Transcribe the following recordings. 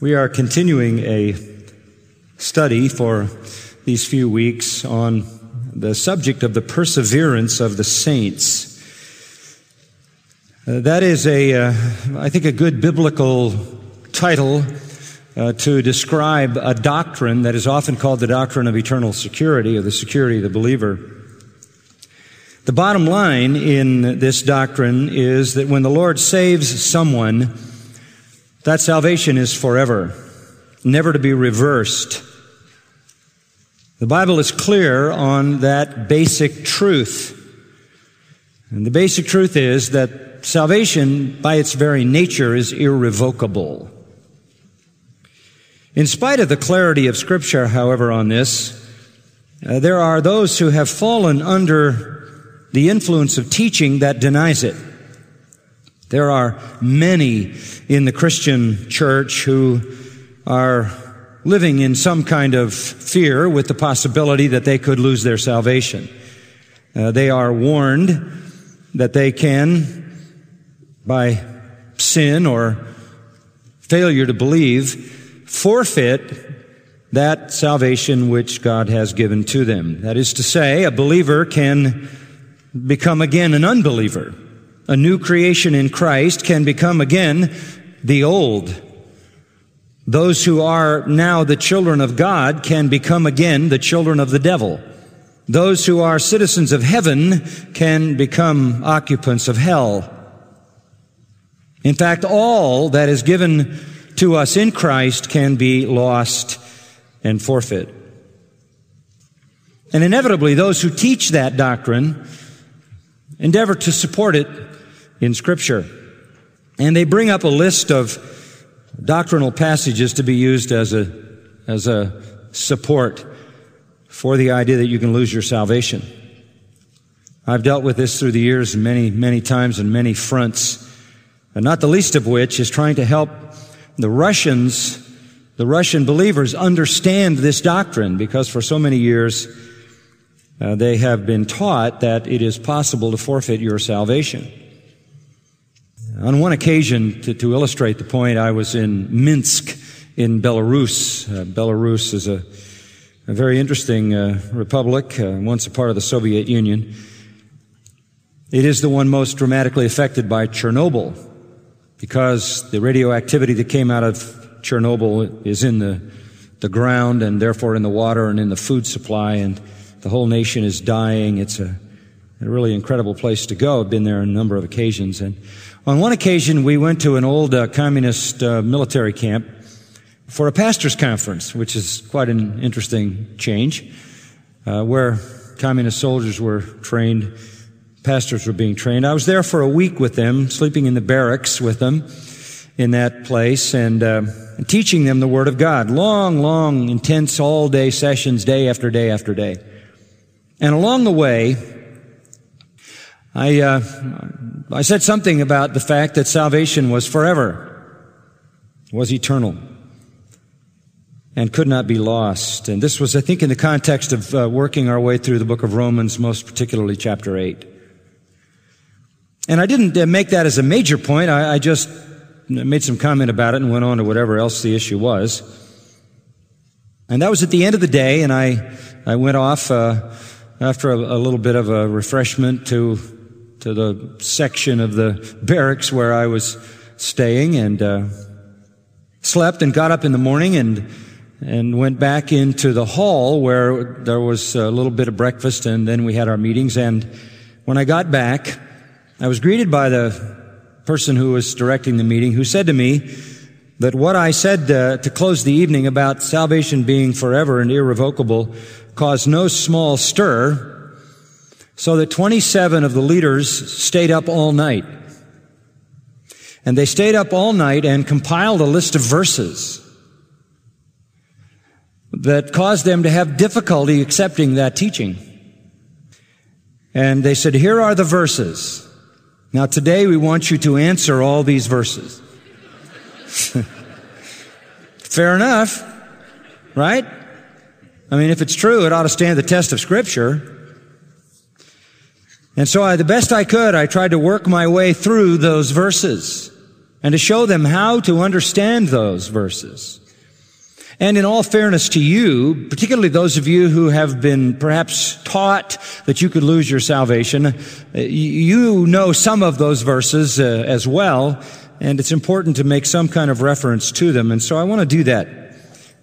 We are continuing a study for these few weeks on the subject of the perseverance of the saints. Uh, that is a, uh, I think, a good biblical title uh, to describe a doctrine that is often called the doctrine of eternal security or the security of the believer. The bottom line in this doctrine is that when the Lord saves someone, that salvation is forever, never to be reversed. The Bible is clear on that basic truth. And the basic truth is that salvation, by its very nature, is irrevocable. In spite of the clarity of Scripture, however, on this, uh, there are those who have fallen under the influence of teaching that denies it. There are many in the Christian church who are living in some kind of fear with the possibility that they could lose their salvation. Uh, they are warned that they can, by sin or failure to believe, forfeit that salvation which God has given to them. That is to say, a believer can become again an unbeliever a new creation in Christ can become again the old. Those who are now the children of God can become again the children of the devil. Those who are citizens of heaven can become occupants of hell. In fact, all that is given to us in Christ can be lost and forfeit. And inevitably, those who teach that doctrine endeavor to support it in Scripture. And they bring up a list of doctrinal passages to be used as a, as a support for the idea that you can lose your salvation. I've dealt with this through the years many, many times on many fronts, and not the least of which is trying to help the Russians, the Russian believers understand this doctrine because for so many years uh, they have been taught that it is possible to forfeit your salvation. On one occasion, to, to, illustrate the point, I was in Minsk in Belarus. Uh, Belarus is a, a very interesting uh, republic, uh, once a part of the Soviet Union. It is the one most dramatically affected by Chernobyl because the radioactivity that came out of Chernobyl is in the, the ground and therefore in the water and in the food supply and the whole nation is dying. It's a, a really incredible place to go. I've been there on a number of occasions and on one occasion, we went to an old uh, communist uh, military camp for a pastor's conference, which is quite an interesting change, uh, where communist soldiers were trained, pastors were being trained. I was there for a week with them, sleeping in the barracks with them in that place and, uh, teaching them the Word of God. Long, long, intense, all day sessions, day after day after day. And along the way, I, uh, I said something about the fact that salvation was forever, was eternal, and could not be lost. And this was, I think, in the context of uh, working our way through the book of Romans, most particularly chapter 8. And I didn't uh, make that as a major point. I, I, just made some comment about it and went on to whatever else the issue was. And that was at the end of the day, and I, I went off uh, after a, a little bit of a refreshment to to the section of the barracks where I was staying and uh, slept and got up in the morning and and went back into the hall where there was a little bit of breakfast and then we had our meetings. And when I got back I was greeted by the person who was directing the meeting who said to me that what I said uh, to close the evening about salvation being forever and irrevocable caused no small stir so that 27 of the leaders stayed up all night. And they stayed up all night and compiled a list of verses that caused them to have difficulty accepting that teaching. And they said, here are the verses. Now today we want you to answer all these verses. Fair enough, right? I mean, if it's true, it ought to stand the test of scripture. And so I, the best I could, I tried to work my way through those verses. and to show them how to understand those verses. And in all fairness to you, particularly those of you who have been perhaps taught that you could lose your salvation, uh, you know some of those verses uh, as well, and it's important to make some kind of reference to them. And so I want to do that.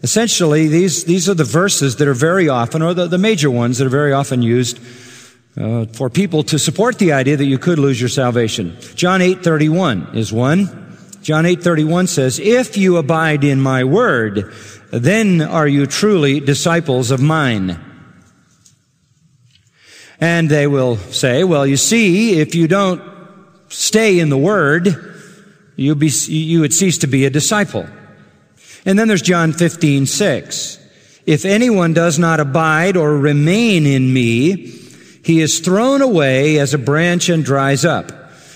Essentially, these, these are the verses that are very often, or the, the major ones that are very often used uh, for people to support the idea that you could lose your salvation. John 8:31 is one. John 8:31 says, "If you abide in my word, then are you truly disciples of mine." And they will say, "Well, you see, if you don't stay in the word, you be you would cease to be a disciple." And then there's John 15:6. If anyone does not abide or remain in me, he is thrown away as a branch and dries up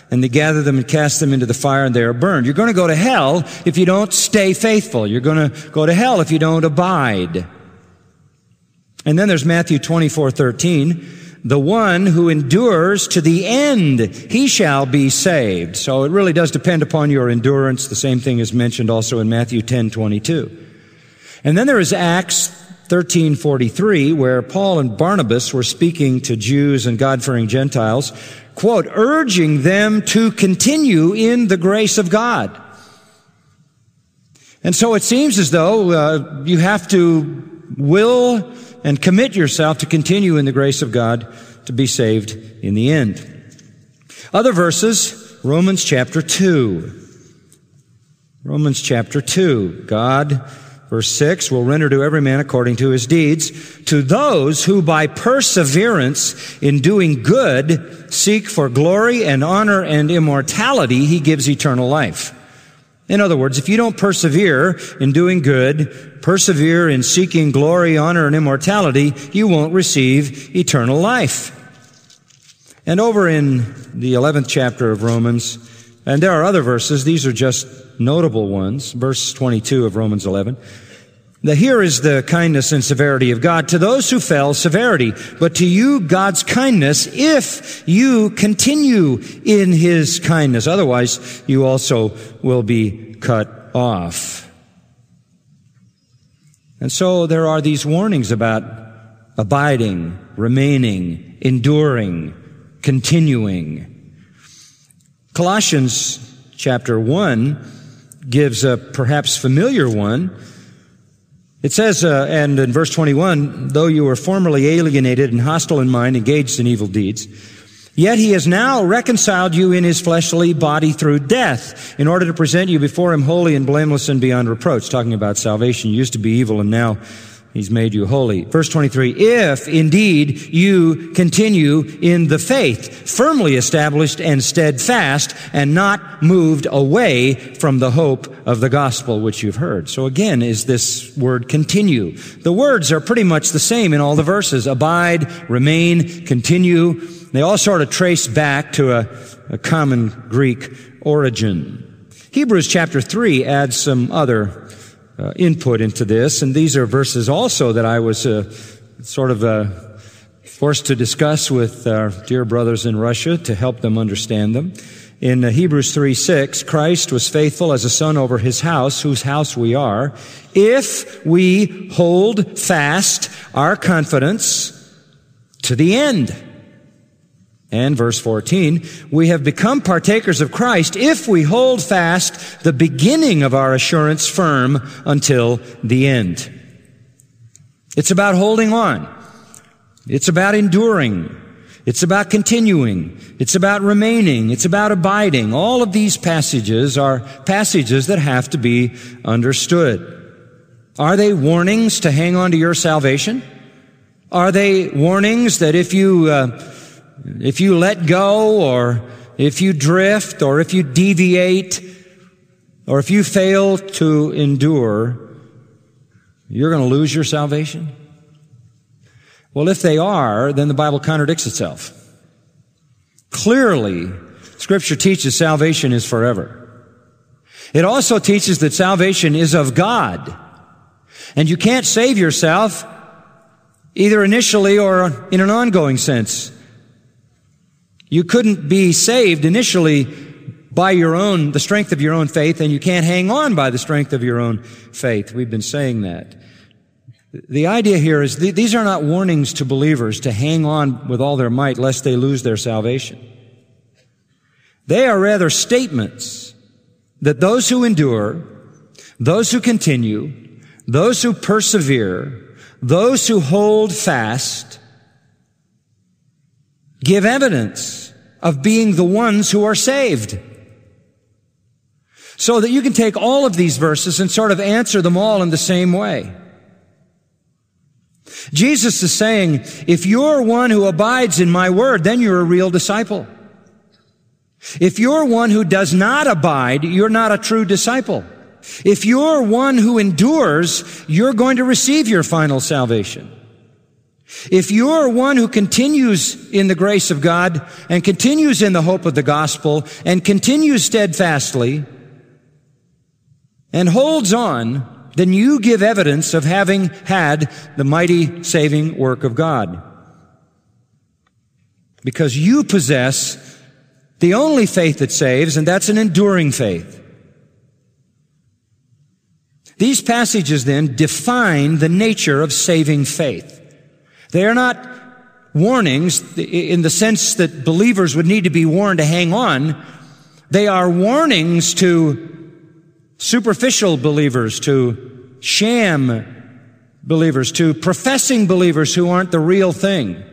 and they gather them and cast them into the fire and they are burned. You're going to go to hell if you don't stay faithful. You're going to go to hell if you don't abide. And then there's Matthew 24, 13. The one who endures to the end, he shall be saved. So it really does depend upon your endurance. The same thing is mentioned also in Matthew 10, 22. And then there is Acts 1343, where Paul and Barnabas were speaking to Jews and God-fearing Gentiles quote, urging them to continue in the grace of God. And so it seems as though uh, you have to will and commit yourself to continue in the grace of God to be saved in the end. Other verses, Romans chapter 2. Romans chapter 2. God Verse 6, will render to every man according to his deeds. To those who by perseverance in doing good seek for glory and honor and immortality, he gives eternal life. In other words, if you don't persevere in doing good, persevere in seeking glory, honor, and immortality, you won't receive eternal life. And over in the 11th chapter of Romans, and there are other verses, these are just notable ones. Verse 22 of Romans 11. The here is the kindness and severity of God. To those who fell, severity, but to you, God's kindness, if you continue in His kindness. Otherwise, you also will be cut off. And so there are these warnings about abiding, remaining, enduring, continuing. Colossians chapter 1 gives a perhaps familiar one. It says, uh, and in verse 21, though you were formerly alienated and hostile in mind, engaged in evil deeds, yet he has now reconciled you in his fleshly body through death, in order to present you before him holy and blameless and beyond reproach. Talking about salvation, used to be evil and now He's made you holy. Verse 23, if indeed you continue in the faith, firmly established and steadfast, and not moved away from the hope of the gospel which you've heard. So again is this word continue. The words are pretty much the same in all the verses. Abide, remain, continue. They all sort of trace back to a, a common Greek origin. Hebrews chapter 3 adds some other uh, input into this. And these are verses also that I was uh, sort of uh, forced to discuss with our dear brothers in Russia to help them understand them. In uh, Hebrews 3 6, Christ was faithful as a son over his house, whose house we are, if we hold fast our confidence to the end. And verse 14, we have become partakers of Christ if we hold fast the beginning of our assurance firm until the end. It's about holding on. It's about enduring. It's about continuing. It's about remaining. It's about abiding. All of these passages are passages that have to be understood. Are they warnings to hang on to your salvation? Are they warnings that if you uh, if you let go or if you drift or if you deviate or if you fail to endure, you're going to lose your salvation? Well, if they are, then the Bible contradicts itself. Clearly, Scripture teaches salvation is forever. It also teaches that salvation is of God. And you can't save yourself either initially or in an ongoing sense. You couldn't be saved initially by your own, the strength of your own faith, and you can't hang on by the strength of your own faith. We've been saying that. The idea here is th- these are not warnings to believers to hang on with all their might lest they lose their salvation. They are rather statements that those who endure, those who continue, those who persevere, those who hold fast, give evidence of being the ones who are saved. So that you can take all of these verses and sort of answer them all in the same way. Jesus is saying, if you're one who abides in my word, then you're a real disciple. If you're one who does not abide, you're not a true disciple. If you're one who endures, you're going to receive your final salvation. If you're one who continues in the grace of God and continues in the hope of the gospel and continues steadfastly, and holds on, then you give evidence of having had the mighty saving work of God. Because you possess the only faith that saves, and that's an enduring faith. These passages then define the nature of saving faith. They are not warnings in the sense that believers would need to be warned to hang on. They are warnings to superficial believers to sham believers to professing believers who aren't the real thing.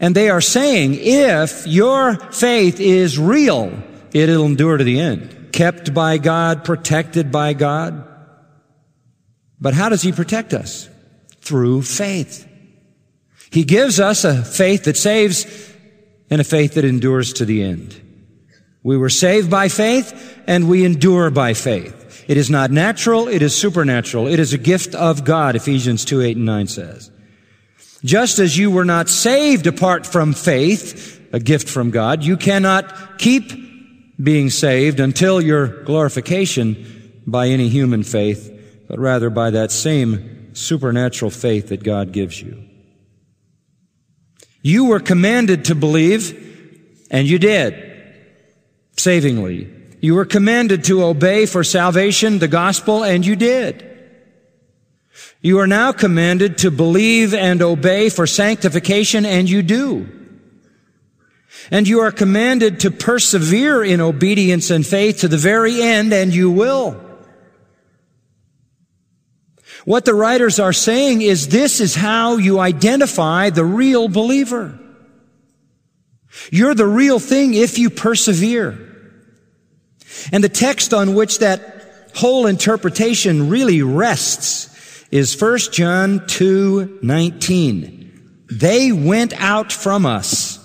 And they are saying, if your faith is real, it'll endure to the end. Kept by God, protected by God. But how does He protect us? Through faith. He gives us a faith that saves and a faith that endures to the end. We were saved by faith and we endure by faith. It is not natural, it is supernatural. It is a gift of God, Ephesians 2, 8 and 9 says. Just as you were not saved apart from faith, a gift from God, you cannot keep being saved until your glorification by any human faith, but rather by that same supernatural faith that God gives you. You were commanded to believe, and you did savingly. You were commanded to obey for salvation the gospel, and you did. You are now commanded to believe and obey for sanctification, and you do. And you are commanded to persevere in obedience and faith to the very end, and you will. What the writers are saying is this is how you identify the real believer. You're the real thing if you persevere. And the text on which that whole interpretation really rests is 1 John 2, 19. They went out from us,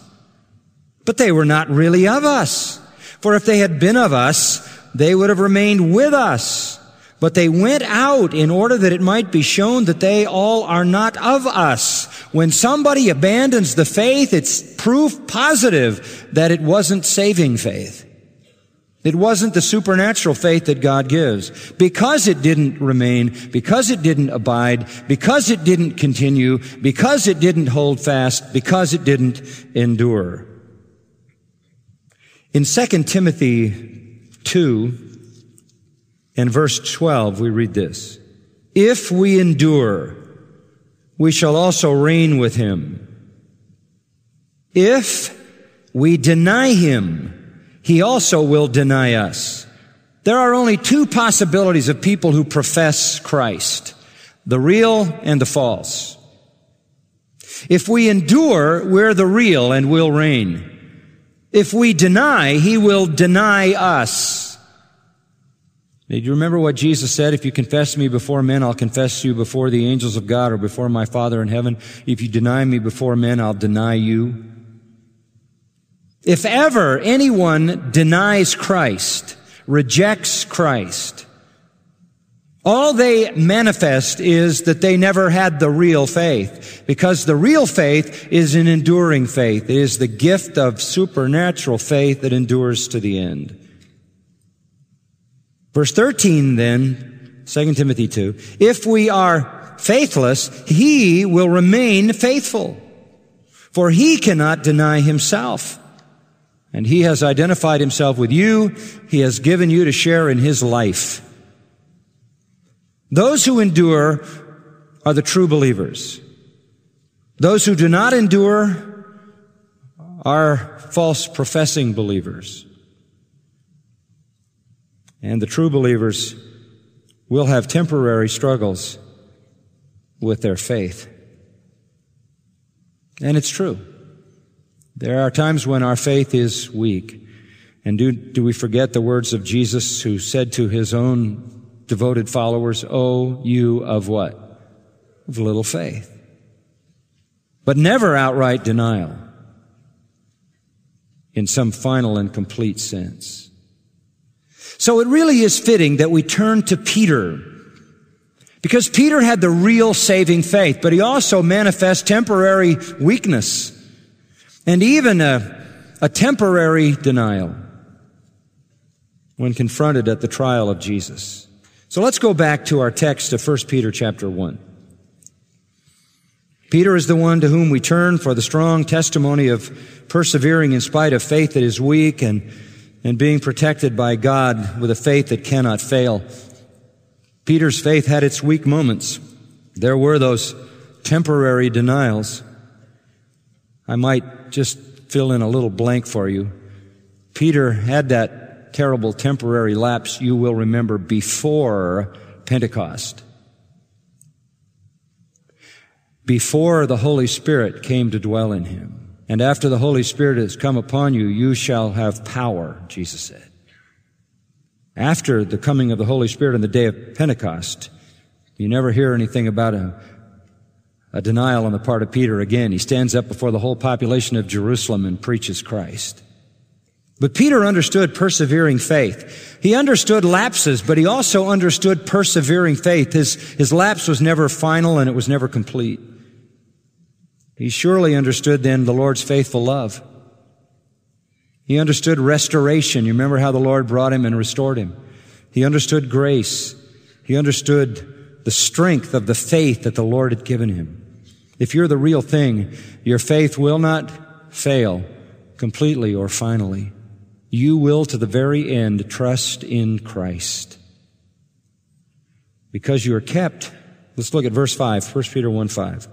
but they were not really of us. For if they had been of us, they would have remained with us. But they went out in order that it might be shown that they all are not of us. When somebody abandons the faith, it's proof positive that it wasn't saving faith. It wasn't the supernatural faith that God gives. Because it didn't remain, because it didn't abide, because it didn't continue, because it didn't hold fast, because it didn't endure. In 2 Timothy 2 and verse 12, we read this. If we endure, we shall also reign with him. If we deny him, he also will deny us. There are only two possibilities of people who profess Christ. The real and the false. If we endure, we're the real and will reign. If we deny, he will deny us. Do you remember what Jesus said? If you confess me before men, I'll confess you before the angels of God or before my Father in heaven. If you deny me before men, I'll deny you. If ever anyone denies Christ, rejects Christ, all they manifest is that they never had the real faith, because the real faith is an enduring faith. It is the gift of supernatural faith that endures to the end. Verse 13 then, 2 Timothy 2, if we are faithless, he will remain faithful, for he cannot deny himself. And He has identified Himself with you. He has given you to share in His life. Those who endure are the true believers. Those who do not endure are false professing believers. And the true believers will have temporary struggles with their faith. And it's true. There are times when our faith is weak. And do, do we forget the words of Jesus who said to his own devoted followers, Oh, you of what? Of little faith. But never outright denial in some final and complete sense. So it really is fitting that we turn to Peter because Peter had the real saving faith, but he also manifests temporary weakness and even a, a temporary denial when confronted at the trial of Jesus. So let's go back to our text of 1 Peter chapter 1. Peter is the one to whom we turn for the strong testimony of persevering in spite of faith that is weak and, and being protected by God with a faith that cannot fail. Peter's faith had its weak moments. There were those temporary denials. I might just fill in a little blank for you. Peter had that terrible temporary lapse you will remember before Pentecost before the Holy Spirit came to dwell in him. And after the Holy Spirit has come upon you, you shall have power, Jesus said. After the coming of the Holy Spirit on the day of Pentecost, you never hear anything about a, a denial on the part of Peter again. He stands up before the whole population of Jerusalem and preaches Christ. But Peter understood persevering faith. He understood lapses, but he also understood persevering faith. His, his lapse was never final and it was never complete. He surely understood then the Lord's faithful love. He understood restoration. You remember how the Lord brought him and restored him. He understood grace. He understood the strength of the faith that the Lord had given him. If you're the real thing, your faith will not fail completely or finally. You will to the very end trust in Christ. Because you are kept, let's look at verse 5, 1 Peter 1 5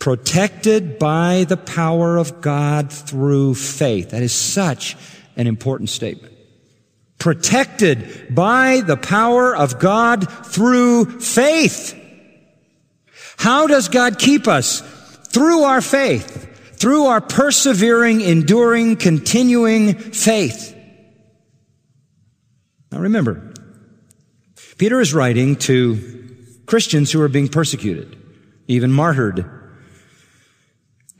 protected by the power of God through faith. That is such an important statement. Protected by the power of God through faith. How does God keep us? Through our faith. Through our persevering, enduring, continuing faith. Now remember, Peter is writing to Christians who are being persecuted, even martyred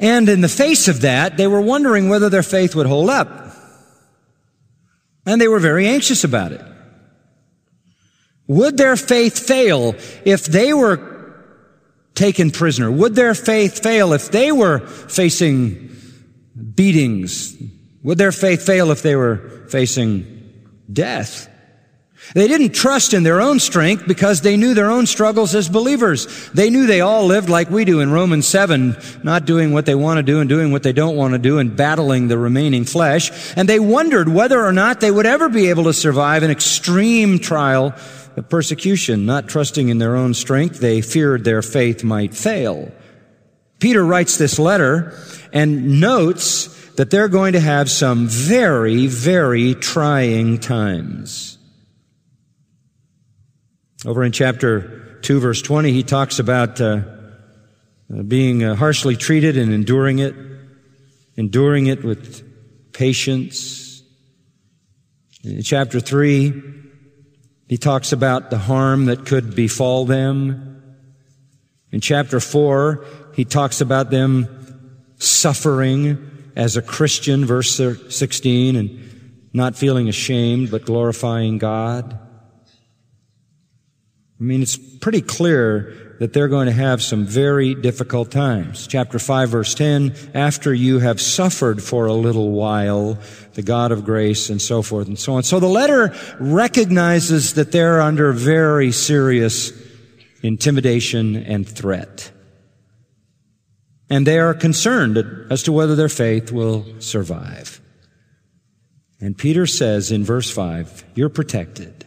and in the face of that, they were wondering whether their faith would hold up. And they were very anxious about it. Would their faith fail if they were taken prisoner? Would their faith fail if they were facing beatings? Would their faith fail if they were facing death? They didn't trust in their own strength because they knew their own struggles as believers. They knew they all lived like we do in Romans 7, not doing what they want to do and doing what they don't want to do and battling the remaining flesh. And they wondered whether or not they would ever be able to survive an extreme trial of persecution. Not trusting in their own strength, they feared their faith might fail. Peter writes this letter and notes that they're going to have some very, very trying times. Over in chapter 2, verse 20, he talks about uh, uh, being uh, harshly treated and enduring it, enduring it with patience. In chapter 3, he talks about the harm that could befall them. In chapter 4, he talks about them suffering as a Christian, verse 16, and not feeling ashamed, but glorifying God. I mean, it's pretty clear that they're going to have some very difficult times. Chapter 5 verse 10, after you have suffered for a little while, the God of grace and so forth and so on. So the letter recognizes that they're under very serious intimidation and threat. And they are concerned as to whether their faith will survive. And Peter says in verse 5, you're protected.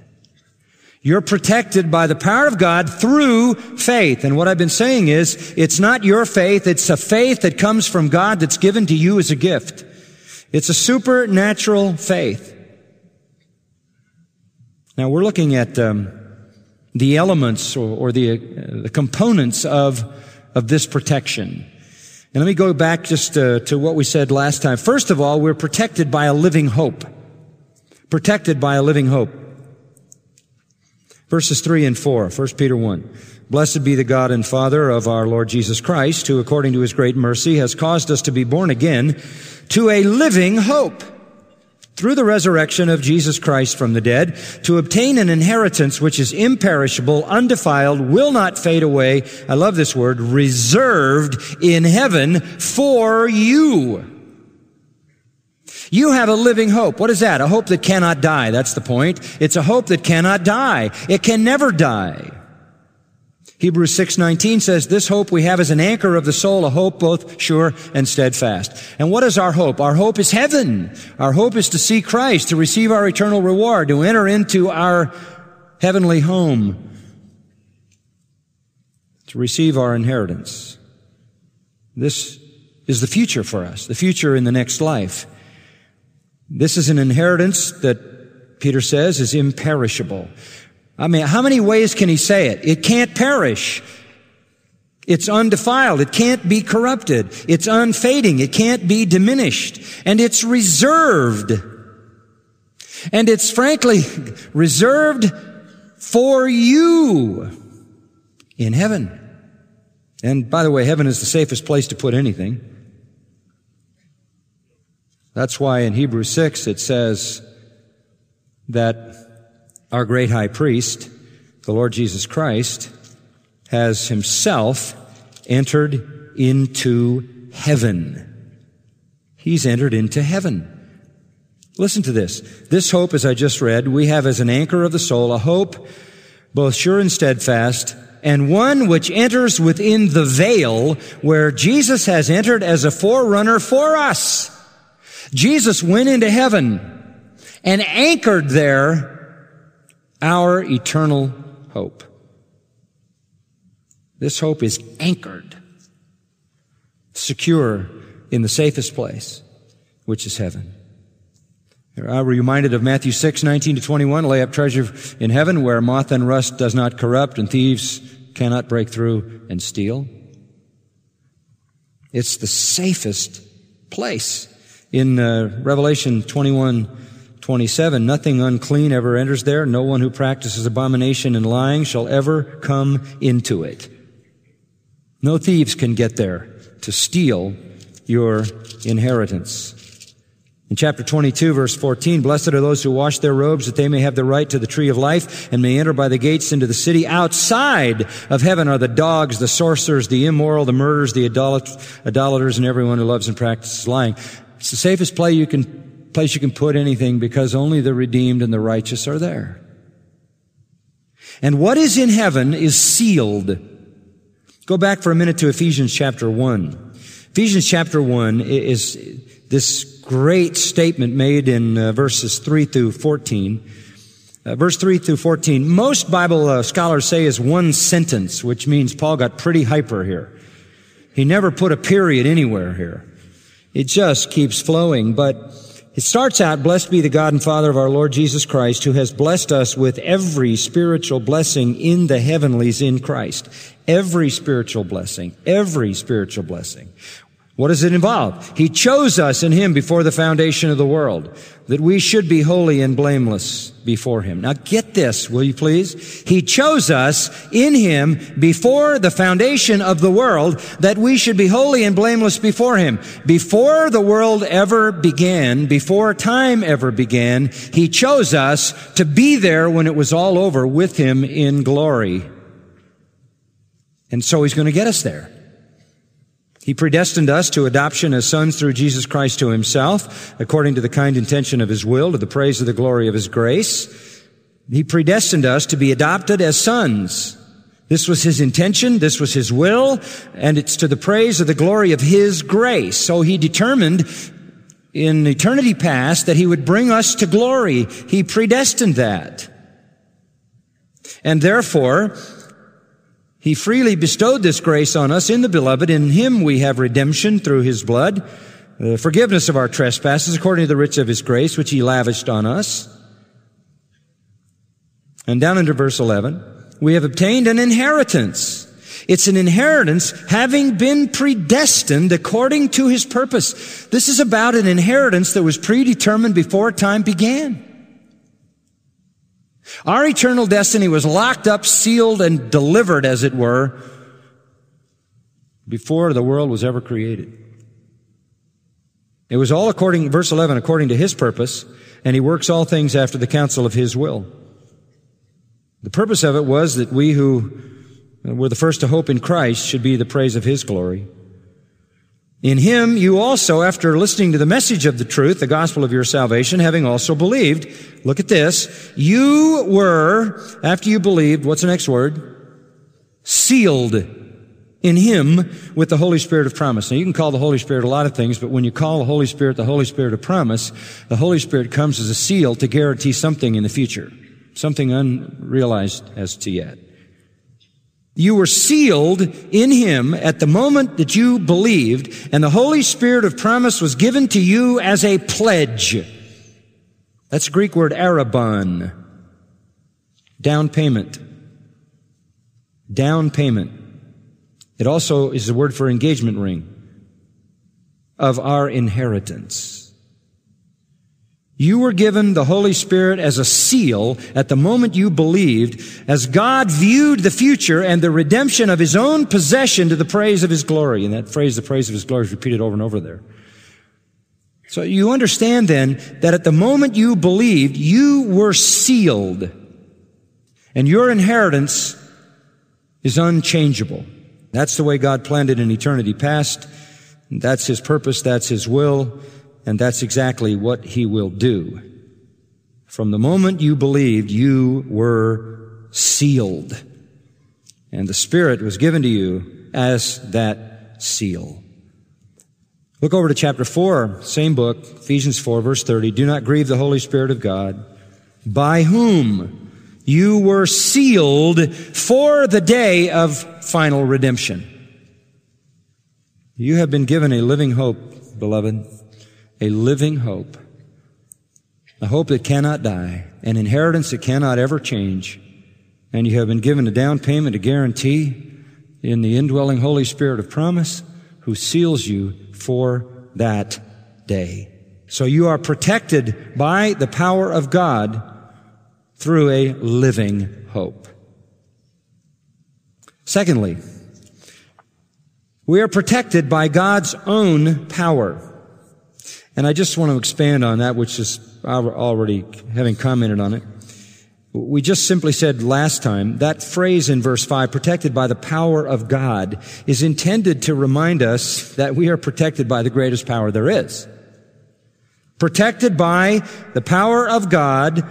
You're protected by the power of God through faith. And what I've been saying is, it's not your faith, it's a faith that comes from God that's given to you as a gift. It's a supernatural faith. Now we're looking at um, the elements or, or the, uh, the, components of, of this protection. And let me go back just uh, to what we said last time. First of all, we're protected by a living hope. Protected by a living hope. Verses 3 and 4, 1 Peter 1. Blessed be the God and Father of our Lord Jesus Christ, who according to his great mercy has caused us to be born again to a living hope through the resurrection of Jesus Christ from the dead to obtain an inheritance which is imperishable, undefiled, will not fade away. I love this word, reserved in heaven for you. You have a living hope. What is that? A hope that cannot die. That's the point. It's a hope that cannot die. It can never die. Hebrews 6:19 says this hope we have is an anchor of the soul, a hope both sure and steadfast. And what is our hope? Our hope is heaven. Our hope is to see Christ, to receive our eternal reward, to enter into our heavenly home, to receive our inheritance. This is the future for us, the future in the next life. This is an inheritance that Peter says is imperishable. I mean, how many ways can he say it? It can't perish. It's undefiled. It can't be corrupted. It's unfading. It can't be diminished. And it's reserved. And it's frankly reserved for you in heaven. And by the way, heaven is the safest place to put anything. That's why in Hebrews 6 it says that our great high priest, the Lord Jesus Christ, has himself entered into heaven. He's entered into heaven. Listen to this. This hope, as I just read, we have as an anchor of the soul, a hope both sure and steadfast, and one which enters within the veil where Jesus has entered as a forerunner for us. Jesus went into heaven and anchored there our eternal hope. This hope is anchored, secure in the safest place, which is heaven. I'm reminded of Matthew 6, 19 to 21, lay up treasure in heaven where moth and rust does not corrupt and thieves cannot break through and steal. It's the safest place. In uh, Revelation 21, 27, nothing unclean ever enters there. No one who practices abomination and lying shall ever come into it. No thieves can get there to steal your inheritance. In chapter 22 verse 14, blessed are those who wash their robes that they may have the right to the tree of life and may enter by the gates into the city. Outside of heaven are the dogs, the sorcerers, the immoral, the murderers, the idolaters, and everyone who loves and practices lying. It's the safest place you can place you can put anything because only the redeemed and the righteous are there. And what is in heaven is sealed. Go back for a minute to Ephesians chapter 1. Ephesians chapter 1 is this great statement made in uh, verses 3 through 14. Uh, verse 3 through 14. Most Bible uh, scholars say is one sentence, which means Paul got pretty hyper here. He never put a period anywhere here. It just keeps flowing. But it starts out, blessed be the God and Father of our Lord Jesus Christ, who has blessed us with every spiritual blessing in the heavenlies in Christ. Every spiritual blessing. Every spiritual blessing. What does it involve? He chose us in Him before the foundation of the world, that we should be holy and blameless before Him. Now get this, will you please? He chose us in Him before the foundation of the world, that we should be holy and blameless before Him. Before the world ever began, before time ever began, He chose us to be there when it was all over with Him in glory. And so He's going to get us there. He predestined us to adoption as sons through Jesus Christ to himself, according to the kind intention of his will, to the praise of the glory of his grace. He predestined us to be adopted as sons. This was his intention, this was his will, and it's to the praise of the glory of his grace. So he determined in eternity past that he would bring us to glory. He predestined that. And therefore, he freely bestowed this grace on us in the beloved. In him we have redemption through his blood, the forgiveness of our trespasses according to the riches of his grace, which he lavished on us. And down into verse 11, we have obtained an inheritance. It's an inheritance having been predestined according to his purpose. This is about an inheritance that was predetermined before time began. Our eternal destiny was locked up, sealed, and delivered, as it were, before the world was ever created. It was all according, verse 11, according to his purpose, and he works all things after the counsel of his will. The purpose of it was that we who were the first to hope in Christ should be the praise of his glory. In him you also, after listening to the message of the truth, the gospel of your salvation, having also believed, look at this, you were, after you believed, what's the next word? Sealed in him with the Holy Spirit of promise. Now you can call the Holy Spirit a lot of things, but when you call the Holy Spirit the Holy Spirit of promise, the Holy Spirit comes as a seal to guarantee something in the future, something unrealized as to yet. You were sealed in Him at the moment that you believed, and the Holy Spirit of promise was given to you as a pledge. That's the Greek word arrabon. Down payment. Down payment. It also is the word for engagement ring of our inheritance. You were given the Holy Spirit as a seal at the moment you believed, as God viewed the future and the redemption of His own possession to the praise of His glory. And that phrase, the praise of His glory, is repeated over and over there. So you understand then that at the moment you believed, you were sealed. And your inheritance is unchangeable. That's the way God planned it in eternity past. That's His purpose. That's His will. And that's exactly what he will do. From the moment you believed, you were sealed. And the Spirit was given to you as that seal. Look over to chapter 4, same book, Ephesians 4, verse 30. Do not grieve the Holy Spirit of God, by whom you were sealed for the day of final redemption. You have been given a living hope, beloved a living hope, a hope that cannot die, an inheritance that cannot ever change, and you have been given a down payment, a guarantee in the indwelling Holy Spirit of promise who seals you for that day. So you are protected by the power of God through a living hope. Secondly, we are protected by God's own power. And I just want to expand on that, which is already having commented on it. We just simply said last time that phrase in verse 5, protected by the power of God, is intended to remind us that we are protected by the greatest power there is. Protected by the power of God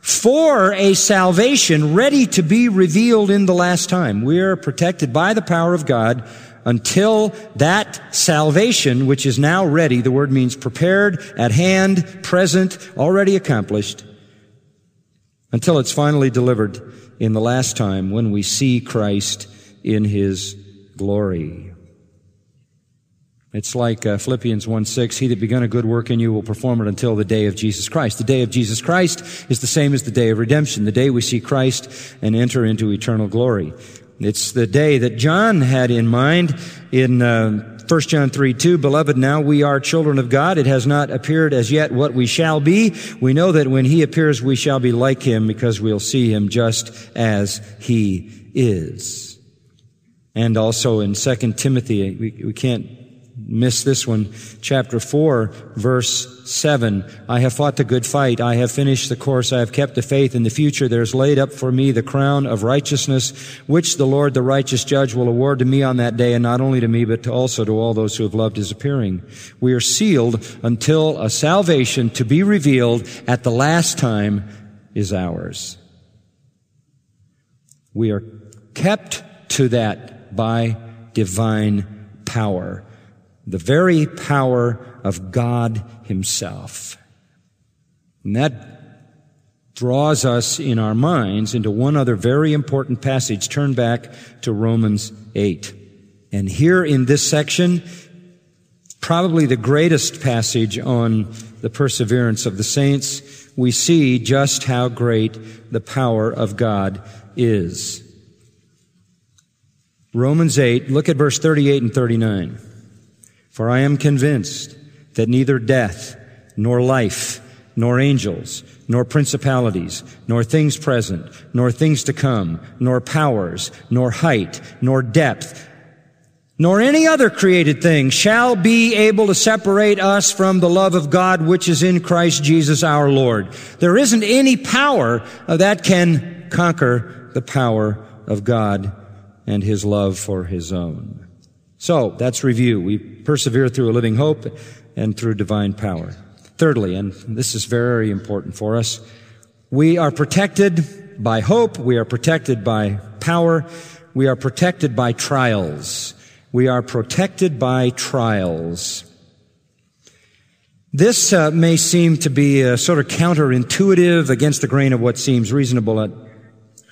for a salvation ready to be revealed in the last time. We are protected by the power of God until that salvation, which is now ready, the word means prepared, at hand, present, already accomplished, until it's finally delivered in the last time when we see Christ in his glory. It's like uh, Philippians 1 6, He that begun a good work in you will perform it until the day of Jesus Christ. The day of Jesus Christ is the same as the day of redemption, the day we see Christ and enter into eternal glory. It's the day that John had in mind in uh, 1 John 3, 2, Beloved, now we are children of God. It has not appeared as yet what we shall be. We know that when he appears, we shall be like him because we'll see him just as he is. And also in 2 Timothy, we, we can't miss this one. Chapter 4, verse 7. I have fought the good fight. I have finished the course. I have kept the faith. In the future, there is laid up for me the crown of righteousness, which the Lord, the righteous judge, will award to me on that day, and not only to me, but also to all those who have loved his appearing. We are sealed until a salvation to be revealed at the last time is ours. We are kept to that by divine power. The very power of God himself. And that draws us in our minds into one other very important passage. Turn back to Romans 8. And here in this section, probably the greatest passage on the perseverance of the saints, we see just how great the power of God is. Romans 8, look at verse 38 and 39. For I am convinced that neither death, nor life, nor angels, nor principalities, nor things present, nor things to come, nor powers, nor height, nor depth, nor any other created thing shall be able to separate us from the love of God which is in Christ Jesus our Lord. There isn't any power that can conquer the power of God and His love for His own. So, that's review. We persevere through a living hope and through divine power. Thirdly, and this is very important for us, we are protected by hope, we are protected by power, we are protected by trials. We are protected by trials. This uh, may seem to be a sort of counterintuitive against the grain of what seems reasonable at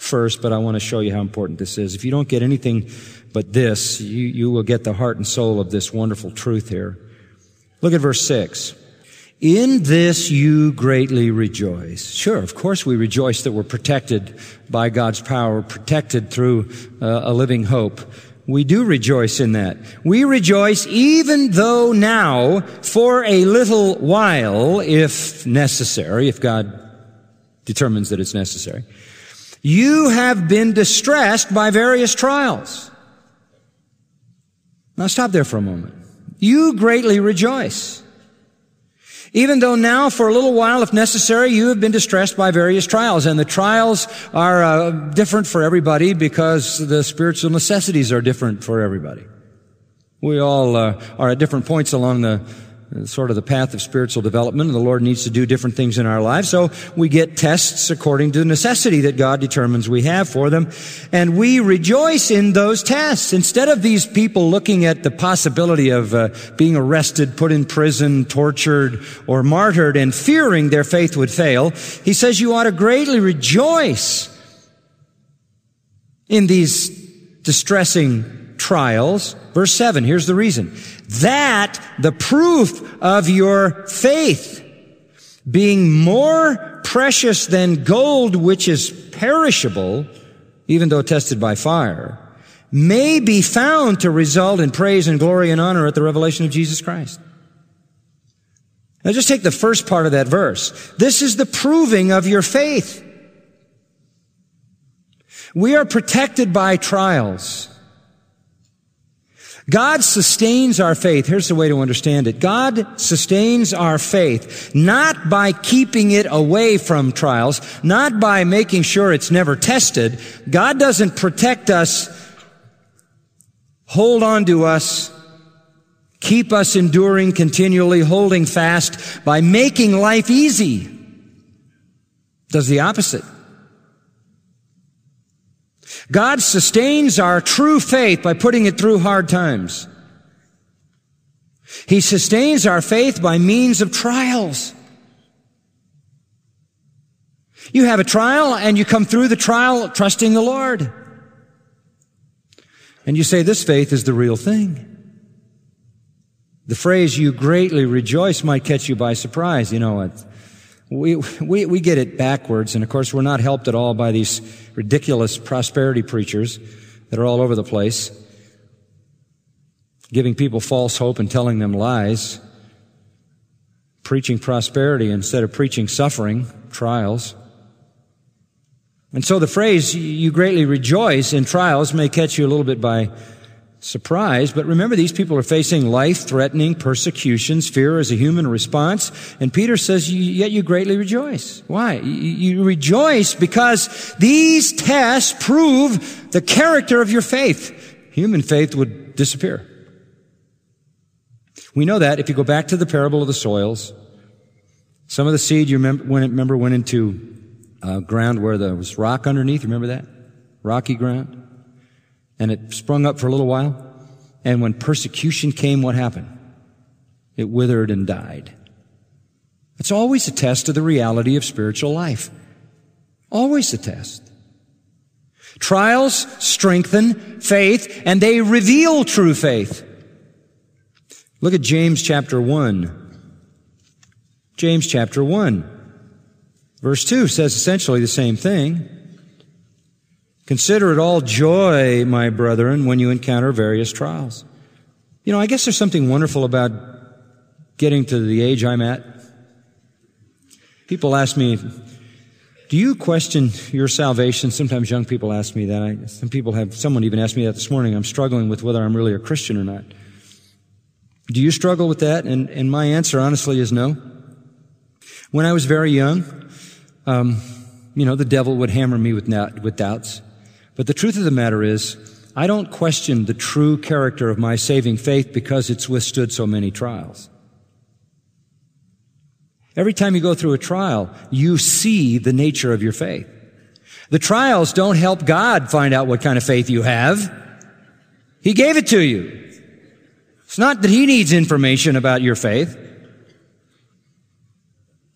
first, but I want to show you how important this is. If you don't get anything but this, you, you will get the heart and soul of this wonderful truth here. Look at verse 6. In this you greatly rejoice. Sure, of course we rejoice that we're protected by God's power, protected through uh, a living hope. We do rejoice in that. We rejoice even though now, for a little while, if necessary, if God determines that it's necessary, you have been distressed by various trials. Now stop there for a moment. You greatly rejoice. Even though now, for a little while, if necessary, you have been distressed by various trials, and the trials are uh, different for everybody because the spiritual necessities are different for everybody. We all uh, are at different points along the sort of the path of spiritual development, and the Lord needs to do different things in our lives. So we get tests according to the necessity that God determines we have for them. And we rejoice in those tests. Instead of these people looking at the possibility of uh, being arrested, put in prison, tortured, or martyred, and fearing their faith would fail, he says you ought to greatly rejoice in these distressing trials. Verse 7, here's the reason that the proof of your faith being more precious than gold which is perishable, even though tested by fire, may be found to result in praise and glory and honor at the revelation of Jesus Christ. Now just take the first part of that verse. This is the proving of your faith. We are protected by trials. God sustains our faith. Here's the way to understand it. God sustains our faith not by keeping it away from trials, not by making sure it's never tested. God doesn't protect us, hold on to us, keep us enduring continually, holding fast by making life easy. Does the opposite. God sustains our true faith by putting it through hard times. He sustains our faith by means of trials. You have a trial and you come through the trial trusting the Lord. And you say, this faith is the real thing. The phrase, you greatly rejoice, might catch you by surprise. You know, we, we, we get it backwards, and of course we're not helped at all by these ridiculous prosperity preachers that are all over the place, giving people false hope and telling them lies, preaching prosperity instead of preaching suffering, trials. And so the phrase, you greatly rejoice in trials, may catch you a little bit by surprise, but remember these people are facing life-threatening persecutions. Fear is a human response. And Peter says, yet you greatly rejoice. Why? You rejoice because these tests prove the character of your faith. Human faith would disappear. We know that if you go back to the parable of the soils, some of the seed you remember, remember went into uh, ground where there was rock underneath. Remember that? Rocky ground and it sprung up for a little while. And when persecution came, what happened? it withered and died. It's always a test of the reality of spiritual life. Always a test. Trials strengthen faith and they reveal true faith. Look at James chapter 1. James chapter 1. Verse 2 says essentially the same thing. Consider it all joy, my brethren, when you encounter various trials. You know, I guess there's something wonderful about getting to the age I'm at. People ask me, do you question your salvation? Sometimes young people ask me that. I, some people have, someone even asked me that this morning. I'm struggling with whether I'm really a Christian or not. Do you struggle with that? And, and my answer honestly is no. When I was very young, um, you know, the devil would hammer me with, with doubts. But the truth of the matter is, I don't question the true character of my saving faith because it's withstood so many trials. Every time you go through a trial, you see the nature of your faith. The trials don't help God find out what kind of faith you have. He gave it to you. It's not that He needs information about your faith,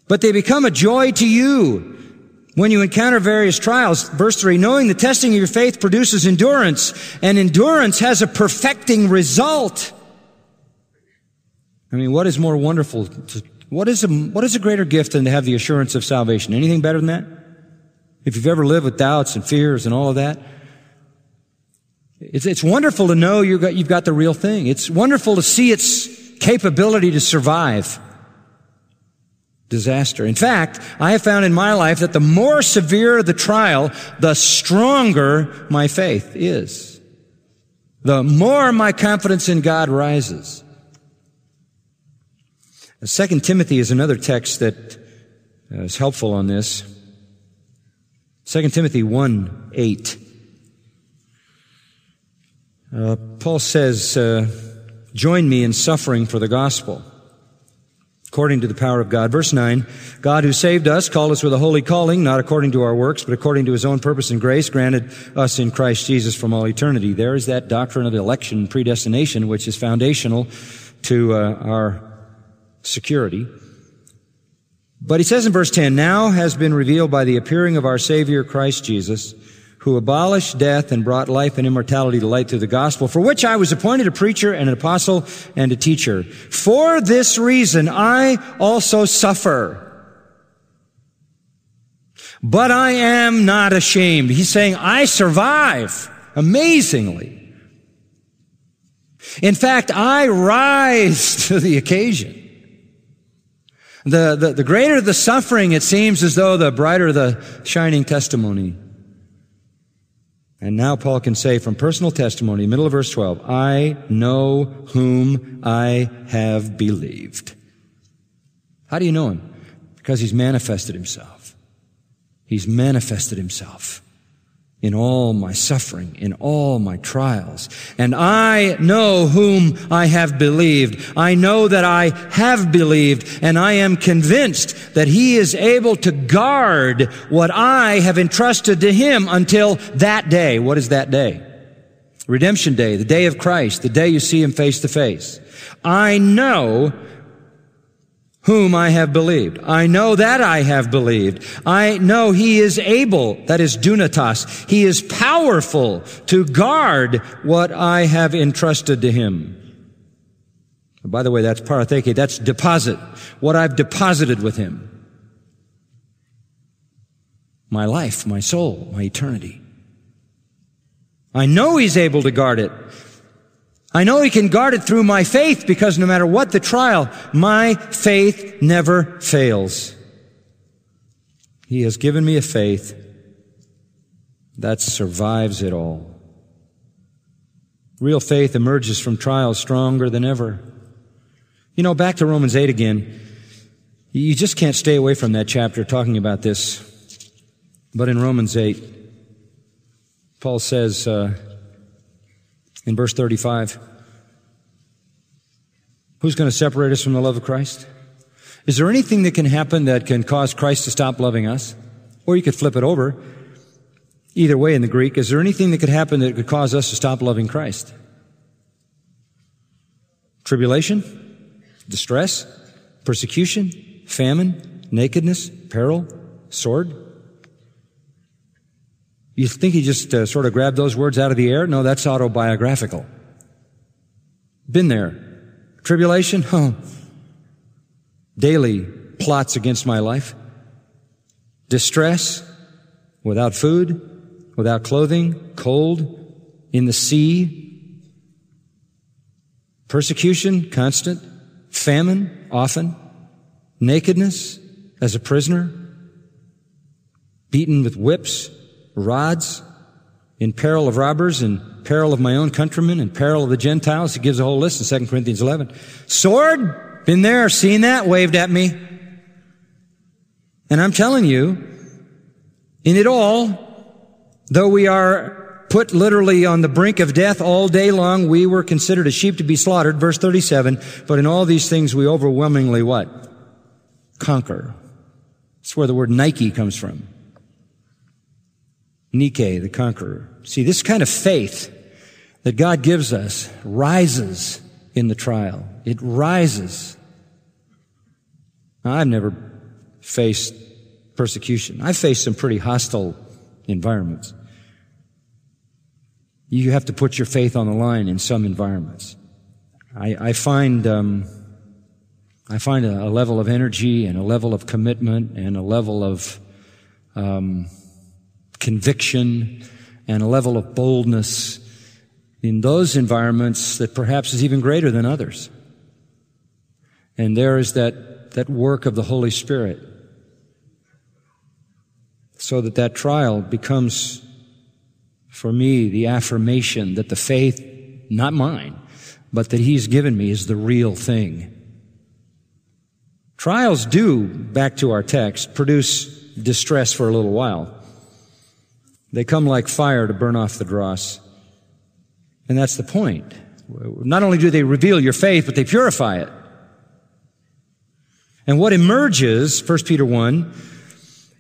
but they become a joy to you when you encounter various trials, verse 3, knowing the testing of your faith produces endurance, and endurance has a perfecting result. I mean, what is more wonderful? To, what is a, what is a greater gift than to have the assurance of salvation? Anything better than that? If you've ever lived with doubts and fears and all of that, it's, it's wonderful to know you've got, you've got the real thing. It's wonderful to see its capability to survive disaster. In fact, I have found in my life that the more severe the trial, the stronger my faith is. The more my confidence in God rises. Second Timothy is another text that uh, helpful on this. Second Timothy 1, 8. Uh, Paul says, uh, join me in suffering for the gospel according to the power of God. Verse 9, God who saved us called us with a holy calling, not according to our works, but according to his own purpose and grace, granted us in Christ Jesus from all eternity. There is that doctrine of election, predestination, which is foundational to uh, our security. But he says in verse 10, now has been revealed by the appearing of our Savior Christ Jesus, who abolished death and brought life and immortality to light through the gospel, for which I was appointed a preacher and an apostle and a teacher. For this reason I also suffer. But I am not ashamed. He's saying, I survive amazingly. In fact, I rise to the occasion. The, the, the greater the suffering, it seems as though the brighter the shining testimony. And now Paul can say from personal testimony, middle of verse 12, I know whom I have believed. How do you know him? Because he's manifested himself. He's manifested himself in all my suffering, in all my trials. And I know whom I have believed. I know that I have believed, and I am convinced that he is able to guard what I have entrusted to him until that day. What is that day? Redemption day, the day of Christ, the day you see him face to face. I know whom I have believed. I know that I have believed. I know he is able, that is dunatos. He is powerful to guard what I have entrusted to him. By the way, that's paratheke, that's deposit, what I've deposited with him. My life, my soul, my eternity. I know he's able to guard it. I know he can guard it through my faith because no matter what the trial, my faith never fails. He has given me a faith that survives it all. Real faith emerges from trials stronger than ever. You know, back to Romans 8 again. You just can't stay away from that chapter talking about this. But in Romans 8, Paul says, uh, in verse 35. Who's going to separate us from the love of Christ? Is there anything that can happen that can cause Christ to stop loving us? Or you could flip it over. Either way in the Greek, is there anything that could happen that could cause us to stop loving Christ? Tribulation? distress, persecution, famine, nakedness, peril, sword. You think he just uh, sort of grabbed those words out of the air? No, that's autobiographical. Been there. Tribulation? Oh. Daily plots against my life. Distress? Without food? Without clothing? Cold? In the sea? Persecution? Constant. Famine? Often. Nakedness? As a prisoner? Beaten with whips? Rods? In peril of robbers? In peril of my own countrymen? In peril of the Gentiles? He gives a whole list in 2 Corinthians 11. Sword? Been there, seen that, waved at me. And I'm telling you, in it all, though we are put literally on the brink of death all day long, we were considered a sheep to be slaughtered, verse 37, but in all these things we overwhelmingly what? Conquer. That's where the word Nike comes from. Nike, the conqueror. See, this kind of faith that God gives us rises in the trial. It rises. Now, I've never faced persecution. I've faced some pretty hostile environments. You have to put your faith on the line in some environments. I, I find um, I find a, a, level of energy and a level of commitment and a level of um, conviction and a level of boldness in those environments that perhaps is even greater than others. And there is that, that work of the Holy Spirit so that that trial becomes for me the affirmation that the faith, not mine, but that He's given me is the real thing. Trials do, back to our text, produce distress for a little while. They come like fire to burn off the dross. And that's the point. Not only do they reveal your faith, but they purify it. And what emerges, 1 Peter 1,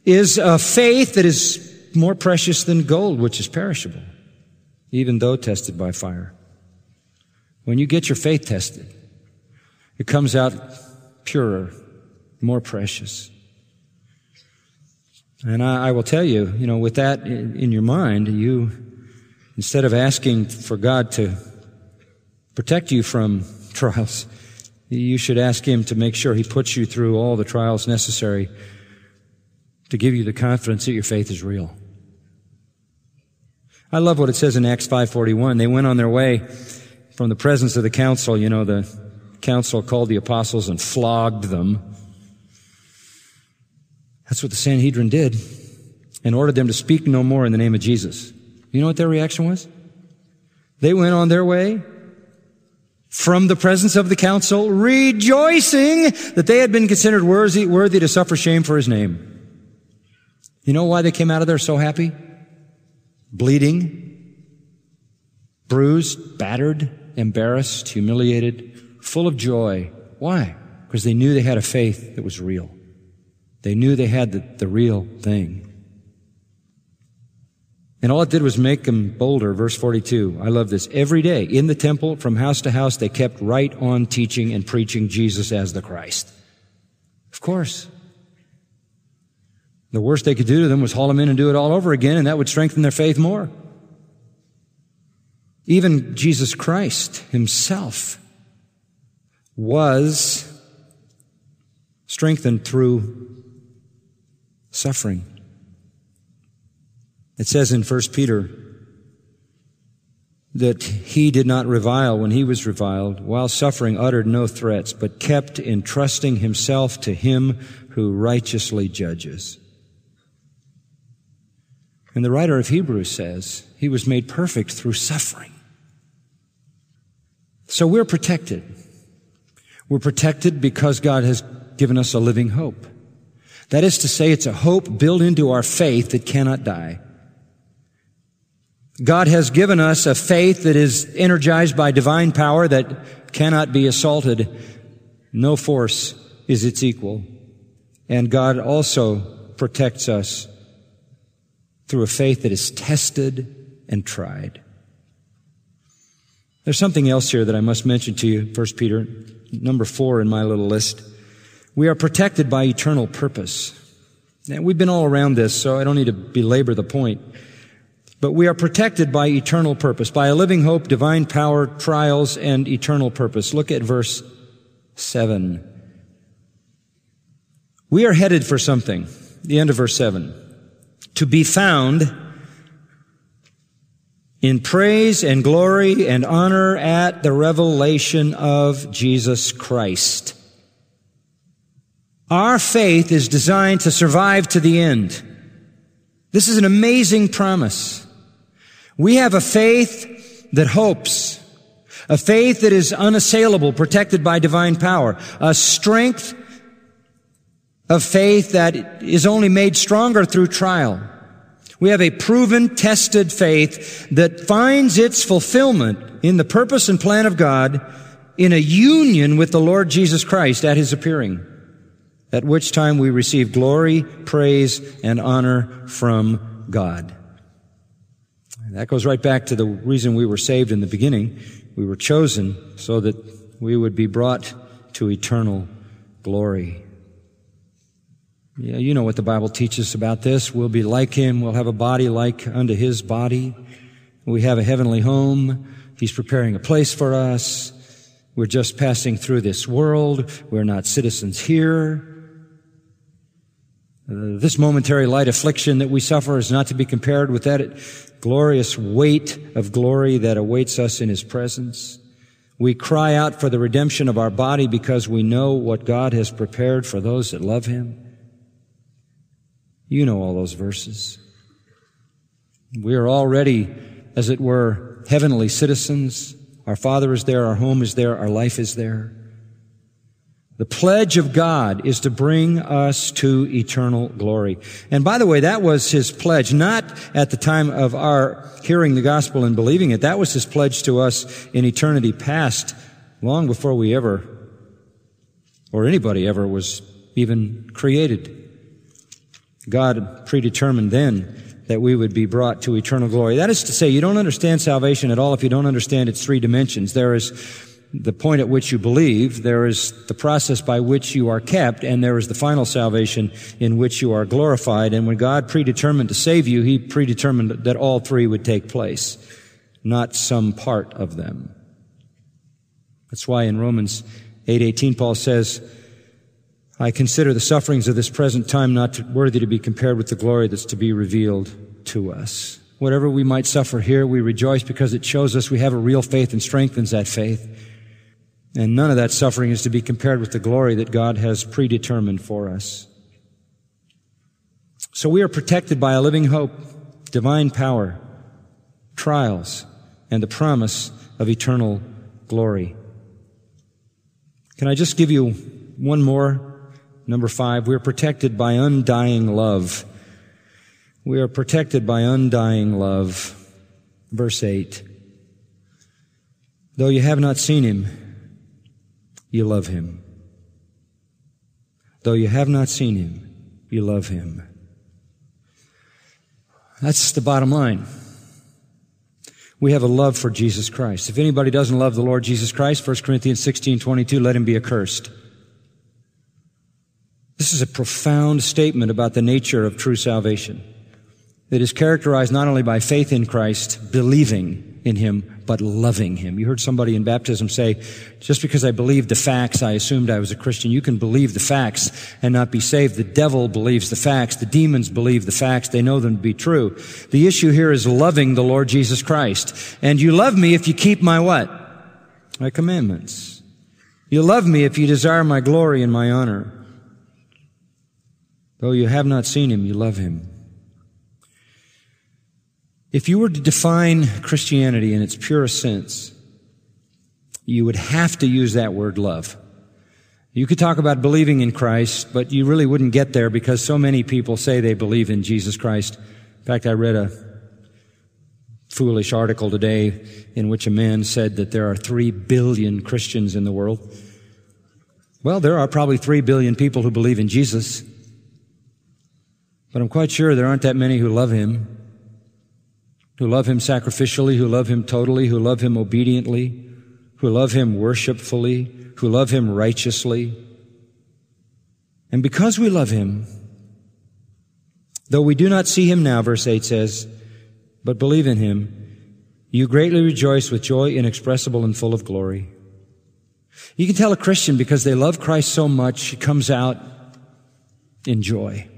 is a faith that is more precious than gold, which is perishable, even though tested by fire. When you get your faith tested, it comes out purer, more precious. And I, I will tell you, you know, with that in, in your mind, you, instead of asking for God to protect you from trials, you should ask Him to make sure He puts you through all the trials necessary to give you the confidence that your faith is real. I love what it says in Acts 5:41. They went on their way from the presence of the council. You know, the council called the apostles and flogged them. That's what the Sanhedrin did and ordered them to speak no more in the name of Jesus. You know what their reaction was? They went on their way from the presence of the council, rejoicing that they had been considered worthy, worthy to suffer shame for his name. You know why they came out of there so happy? Bleeding, bruised, battered, embarrassed, humiliated, full of joy. Why? Because they knew they had a faith that was real. They knew they had the, the real thing. And all it did was make them bolder. Verse 42. I love this. Every day in the temple, from house to house, they kept right on teaching and preaching Jesus as the Christ. Of course. The worst they could do to them was haul them in and do it all over again, and that would strengthen their faith more. Even Jesus Christ himself was strengthened through suffering. It says in 1 Peter that he did not revile when he was reviled, while suffering uttered no threats, but kept entrusting himself to him who righteously judges. And the writer of Hebrews says he was made perfect through suffering. So we're protected. We're protected because God has given us a living hope. That is to say, it's a hope built into our faith that cannot die. God has given us a faith that is energized by divine power that cannot be assaulted. No force is its equal. And God also protects us through a faith that is tested and tried. There's something else here that I must mention to you, 1 Peter, number four in my little list. We are protected by eternal purpose. Now, we've been all around this, so I don't need to belabor the point. But we are protected by eternal purpose, by a living hope, divine power, trials, and eternal purpose. Look at verse 7. We are headed for something. The end of verse 7. To be found in praise and glory and honor at the revelation of Jesus Christ. Our faith is designed to survive to the end. This is an amazing promise. We have a faith that hopes, a faith that is unassailable, protected by divine power, a strength of faith that is only made stronger through trial. We have a proven, tested faith that finds its fulfillment in the purpose and plan of God in a union with the Lord Jesus Christ at His appearing, at which time we receive glory, praise, and honor from God. That goes right back to the reason we were saved in the beginning. We were chosen so that we would be brought to eternal glory. Yeah, you know what the Bible teaches about this. We'll be like Him. We'll have a body like unto His body. We have a heavenly home. He's preparing a place for us. We're just passing through this world. We're not citizens here. Uh, this momentary light affliction that we suffer is not to be compared with that glorious weight of glory that awaits us in His presence. We cry out for the redemption of our body because we know what God has prepared for those that love Him. You know all those verses. We are already, as it were, heavenly citizens. Our Father is there, our home is there, our life is there. The pledge of God is to bring us to eternal glory. And by the way, that was his pledge, not at the time of our hearing the gospel and believing it. That was his pledge to us in eternity past, long before we ever, or anybody ever was even created. God predetermined then that we would be brought to eternal glory. That is to say, you don't understand salvation at all if you don't understand its three dimensions. There is the point at which you believe, there is the process by which you are kept, and there is the final salvation in which you are glorified. And when God predetermined to save you, He predetermined that all three would take place, not some part of them. That's why in Romans 8:18 Paul says, I consider the sufferings of this present time not worthy to be compared with the glory that's to be revealed to us. Whatever we might suffer here, we rejoice because it shows us we have a real faith and strengthens that faith. And none of that suffering is to be compared with the glory that God has predetermined for us. So we are protected by a living hope, divine power, trials, and the promise of eternal glory. Can I just give you one more? Number five, we are protected by undying love. We are protected by undying love. Verse 8. Though you have not seen him, you love him. Though you have not seen him, you love him. That's the bottom line. We have a love for Jesus Christ. If anybody doesn't love the Lord Jesus Christ, 1 Corinthians 16, 22, let him be accursed. This is a profound statement about the nature of true salvation. It is characterized not only by faith in Christ, believing in Him, but loving Him. You heard somebody in baptism say, just because I believed the facts, I assumed I was a Christian. You can believe the facts and not be saved. The devil believes the facts. The demons believe the facts. They know them to be true. The issue here is loving the Lord Jesus Christ. And you love me if you keep my what? My commandments. You love me if you desire my glory and my honor. Though you have not seen him, you love him. If you were to define Christianity in its purest sense, you would have to use that word love. You could talk about believing in Christ, but you really wouldn't get there because so many people say they believe in Jesus Christ. In fact, I read a foolish article today in which a man said that there are three billion Christians in the world. Well, there are probably three billion people who believe in Jesus, but I'm quite sure there aren't that many who love him. Who love Him sacrificially, who love Him totally, who love Him obediently, who love Him worshipfully, who love Him righteously. And because we love Him, though we do not see Him now, verse 8 says, but believe in Him, you greatly rejoice with joy inexpressible and full of glory. You can tell a Christian because they love Christ so much, it comes out in joy.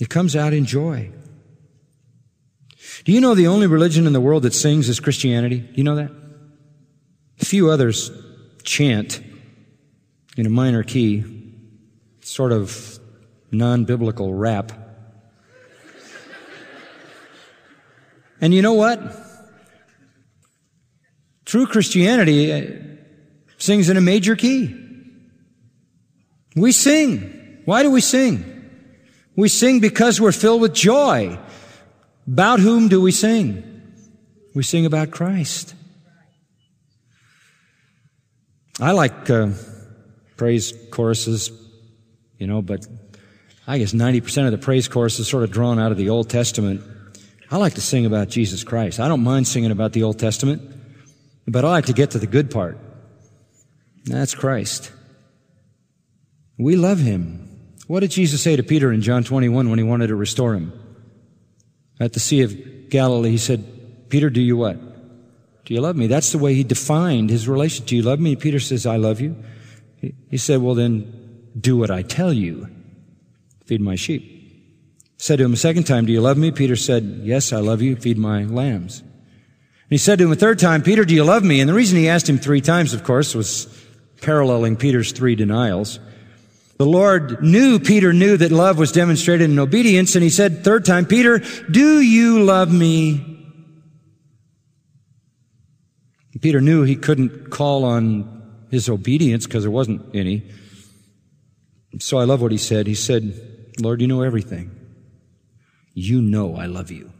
It comes out in joy. Do you know the only religion in the world that sings is Christianity? Do you know that? A few others chant in a minor key, sort of non-biblical rap. And you know what? True Christianity uh, sings in a major key. We sing. Why do we sing? We sing because we're filled with joy. About whom do we sing? We sing about Christ. I like uh, praise choruses, you know, but I guess 90% of the praise chorus is sort of drawn out of the Old Testament. I like to sing about Jesus Christ. I don't mind singing about the Old Testament, but I like to get to the good part. That's Christ. We love Him. What did Jesus say to Peter in John 21 when he wanted to restore him? At the Sea of Galilee, he said, Peter, do you what? Do you love me? That's the way he defined his relation. Do you love me? Peter says, I love you. He said, well then, do what I tell you. Feed my sheep. Said to him a second time, do you love me? Peter said, yes, I love you. Feed my lambs. And he said to him a third time, Peter, do you love me? And the reason he asked him three times, of course, was paralleling Peter's three denials. The Lord knew Peter knew that love was demonstrated in obedience, and he said third time, Peter, do you love me? Peter knew he couldn't call on his obedience because there wasn't any. So I love what he said. He said, Lord, you know everything. You know I love you.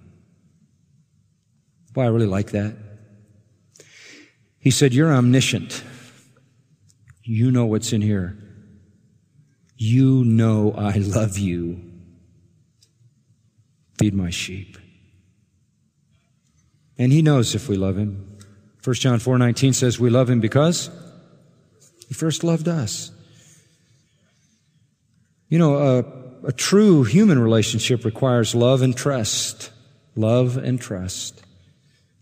Boy, I really like that. He said, You're omniscient. You know what's in here. You know I love you. Feed my sheep. And he knows if we love him. 1 John 4:19 says we love him because he first loved us. You know, a, a true human relationship requires love and trust. Love and trust.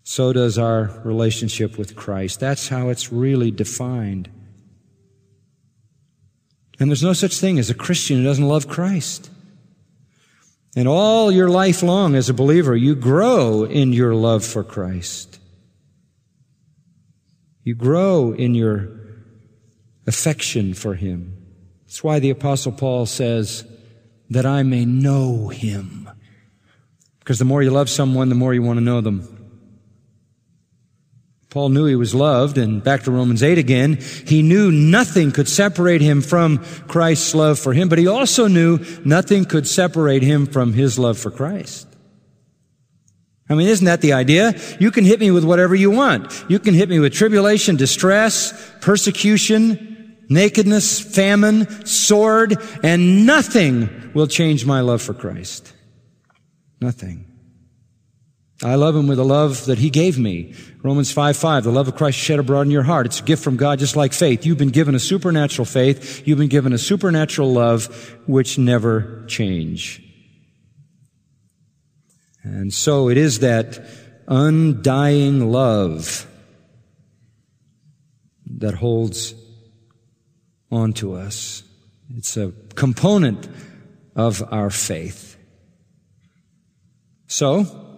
So does our relationship with Christ. That's how it's really defined. And there's no such thing as a Christian who doesn't love Christ. And all your life long as a believer, you grow in your love for Christ. You grow in your affection for Him. That's why the apostle Paul says, that I may know Him. Because the more you love someone, the more you want to know them. Paul knew he was loved, and back to Romans 8 again, he knew nothing could separate him from Christ's love for him, but he also knew nothing could separate him from his love for Christ. I mean, isn't that the idea? You can hit me with whatever you want. You can hit me with tribulation, distress, persecution, nakedness, famine, sword, and nothing will change my love for Christ. Nothing. I love him with the love that he gave me. Romans 5 5, the love of Christ shed abroad in your heart. It's a gift from God, just like faith. You've been given a supernatural faith. You've been given a supernatural love which never change. And so it is that undying love that holds on to us. It's a component of our faith. So,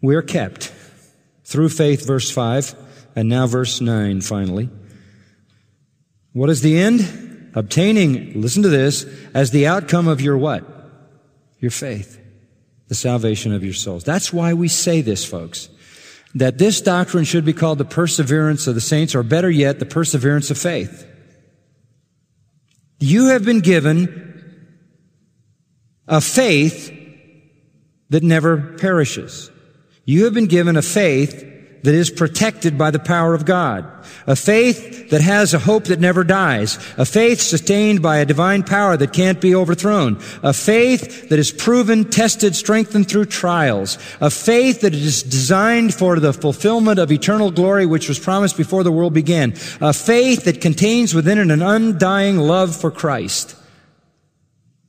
we're kept through faith, verse 5, and now verse 9 finally. What is the end? Obtaining, listen to this, as the outcome of your what? Your faith. The salvation of your souls. That's why we say this, folks. That this doctrine should be called the perseverance of the saints, or better yet, the perseverance of faith. You have been given a faith that never perishes. You have been given a faith that is protected by the power of God. A faith that has a hope that never dies. A faith sustained by a divine power that can't be overthrown. A faith that is proven, tested, strengthened through trials. A faith that is designed for the fulfillment of eternal glory which was promised before the world began. A faith that contains within it an undying love for Christ.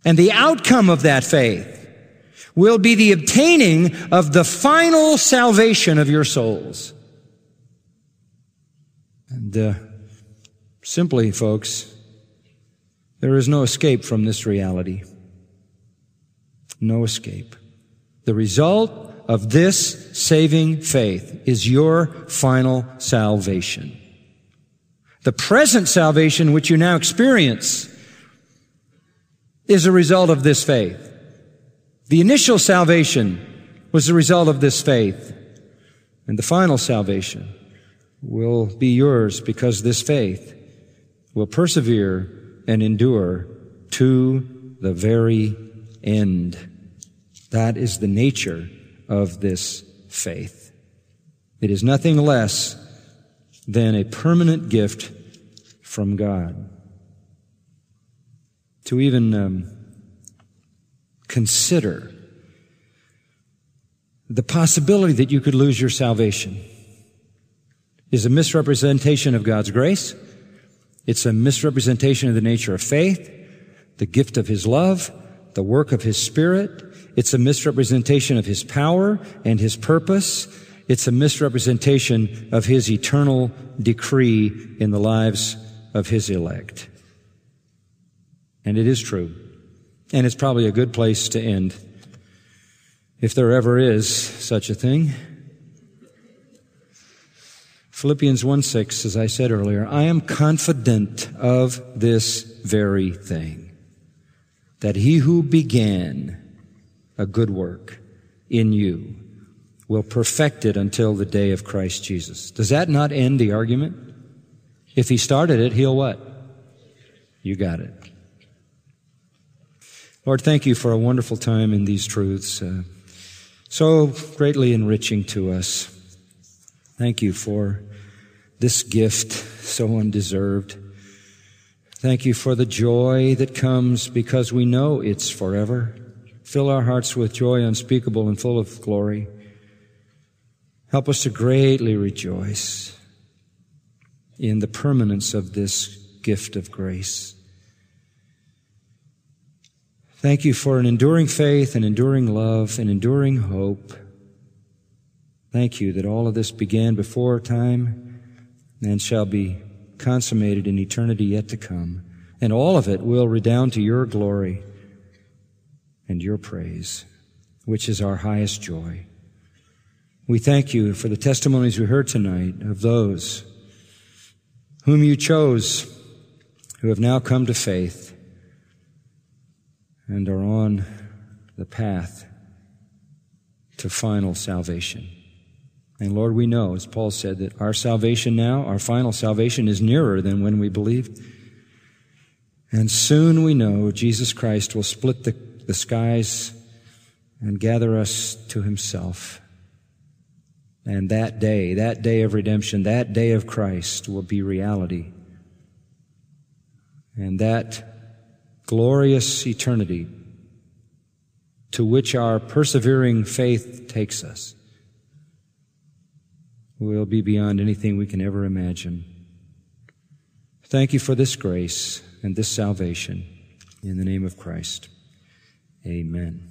And the outcome of that faith will be the obtaining of the final salvation of your souls. And uh, simply, folks, there is no escape from this reality. No escape. The result of this saving faith is your final salvation. The present salvation which you now experience is a result of this faith. The initial salvation was the result of this faith. And the final salvation will be yours because this faith will persevere and endure to the very end. That is the nature of this faith. It is nothing less than a permanent gift from God. To even um, consider the possibility that you could lose your salvation is a misrepresentation of God's grace. It's a misrepresentation of the nature of faith, the gift of His love, the work of His Spirit. It's a misrepresentation of His power and His purpose. It's a misrepresentation of His eternal decree in the lives of His elect. And it is true. And it's probably a good place to end, if there ever is such a thing. Philippians 1 6, as I said earlier, I am confident of this very thing, that he who began a good work in you will perfect it until the day of Christ Jesus. Does that not end the argument? If he started it, he'll what? You got it. Lord, thank you for a wonderful time in these truths, uh, so greatly enriching to us. Thank you for this gift, so undeserved. Thank you for the joy that comes because we know it's forever. Fill our hearts with joy unspeakable and full of glory. Help us to greatly rejoice in the permanence of this gift of grace. Thank you for an enduring faith, an enduring love, an enduring hope. Thank you that all of this began before time and shall be consummated in eternity yet to come. And all of it will redound to your glory and your praise, which is our highest joy. We thank you for the testimonies we heard tonight of those whom you chose who have now come to faith and are on the path to final salvation. And Lord, we know, as Paul said, that our salvation now, our final salvation, is nearer than when we believed. And soon we know Jesus Christ will split the, the skies and gather us to himself. And that day, that day of redemption, that day of Christ will be reality. And that glorious eternity to which our persevering faith takes us will be beyond anything we can ever imagine. Thank you for this grace and this salvation. In the name of Christ, amen.